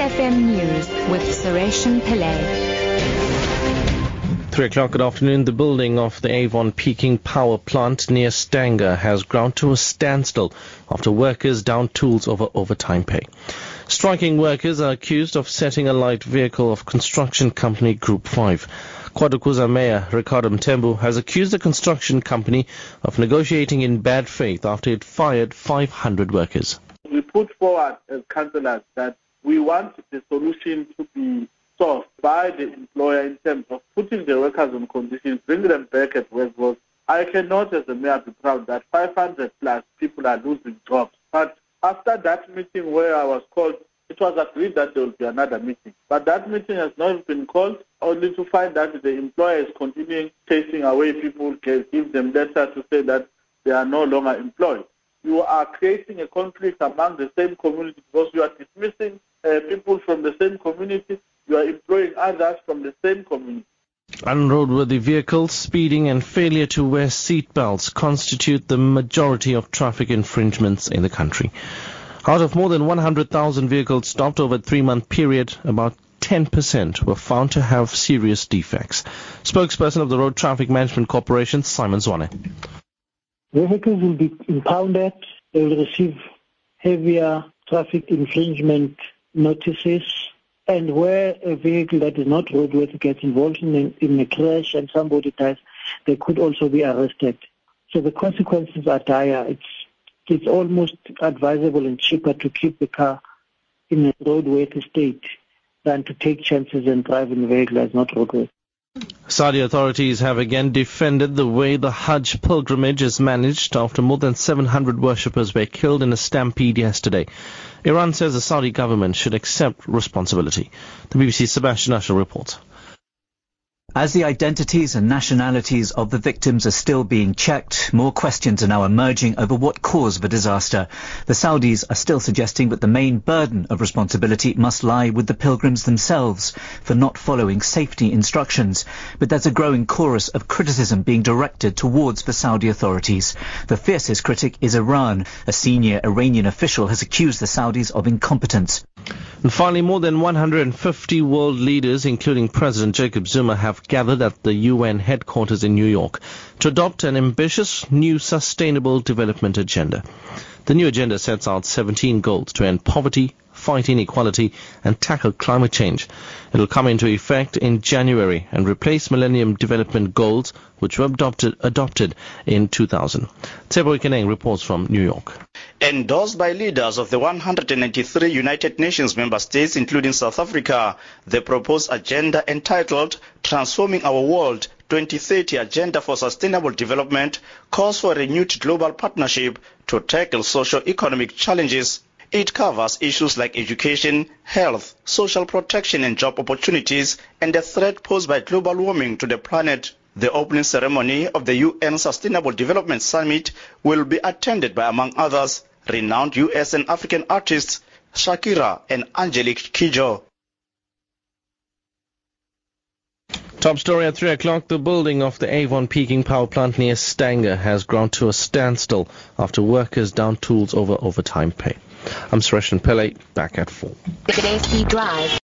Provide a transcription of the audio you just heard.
FM News with Sureshan Pillay. Three o'clock good afternoon. The building of the Avon Peaking Power Plant near Stanger has ground to a standstill after workers down tools over overtime pay. Striking workers are accused of setting alight vehicle of construction company Group 5. KwaDukuza Mayor Ricardo Mthembu has accused the construction company of negotiating in bad faith after it fired 500 workers. We put forward as councillors that we want the solution to be solved by the employer in terms of putting the workers on conditions, bringing them back at work. I cannot, as a mayor, be proud that 500 plus people are losing jobs. But after that meeting where I was called, it was agreed that there will be another meeting. But that meeting has not been called, only to find that the employer is continuing chasing away people, give them letters to say that they are no longer employed. You are creating a conflict among the same community because you are dismissing uh, people from the same community, you are employing others from the same community. Unroadworthy vehicles, speeding and failure to wear seatbelts constitute the majority of traffic infringements in the country. Out of more than 100,000 vehicles stopped over a three-month period, about 10% were found to have serious defects. Spokesperson of the Road Traffic Management Corporation, Simon Zwane. Vehicles will be impounded. They will receive heavier traffic infringement notices. And where a vehicle that is not roadworthy gets involved in in a crash and somebody dies, they could also be arrested. So the consequences are dire. It's it's almost advisable and cheaper to keep the car in a roadworthy state than to take chances and drive in a vehicle that's not roadworthy. Saudi authorities have again defended the way the Hajj pilgrimage is managed after more than 700 worshippers were killed in a stampede yesterday. Iran says the Saudi government should accept responsibility. The BBC's Sebastian Usher reports. As the identities and nationalities of the victims are still being checked, more questions are now emerging over what caused the disaster. The Saudis are still suggesting that the main burden of responsibility must lie with the pilgrims themselves for not following safety instructions. But there's a growing chorus of criticism being directed towards the Saudi authorities. The fiercest critic is Iran. A senior Iranian official has accused the Saudis of incompetence. And finally, more than 150 world leaders, including President Jacob Zuma, have gathered at the UN headquarters in New York to adopt an ambitious new sustainable development agenda. The new agenda sets out 17 goals to end poverty, fight inequality, and tackle climate change. It will come into effect in January and replace Millennium Development Goals, which were adopted, adopted in 2000. Tsebo Ikeneng reports from New York. Endorsed by leaders of the 193 United Nations member states, including South Africa, the proposed agenda entitled Transforming Our World 2030 Agenda for Sustainable Development calls for a renewed global partnership to tackle socio-economic challenges. It covers issues like education, health, social protection and job opportunities, and the threat posed by global warming to the planet. The opening ceremony of the UN Sustainable Development Summit will be attended by, among others, renowned US and African artists Shakira and Angelique Kidjo. Top story at 3 o'clock. The building of the Avon Peaking Power Plant near Stanger has ground to a standstill after workers down tools over overtime pay. I'm Suresh Pillay, back at 4. Today's Drive.